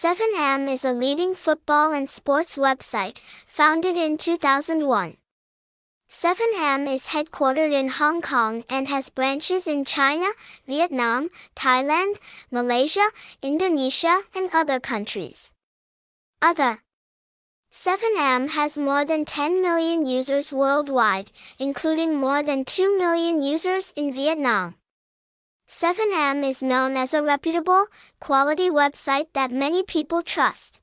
7M is a leading football and sports website, founded in 2001. 7M is headquartered in Hong Kong and has branches in China, Vietnam, Thailand, Malaysia, Indonesia, and other countries. Other 7M has more than 10 million users worldwide, including more than 2 million users in Vietnam. 7M is known as a reputable, quality website that many people trust.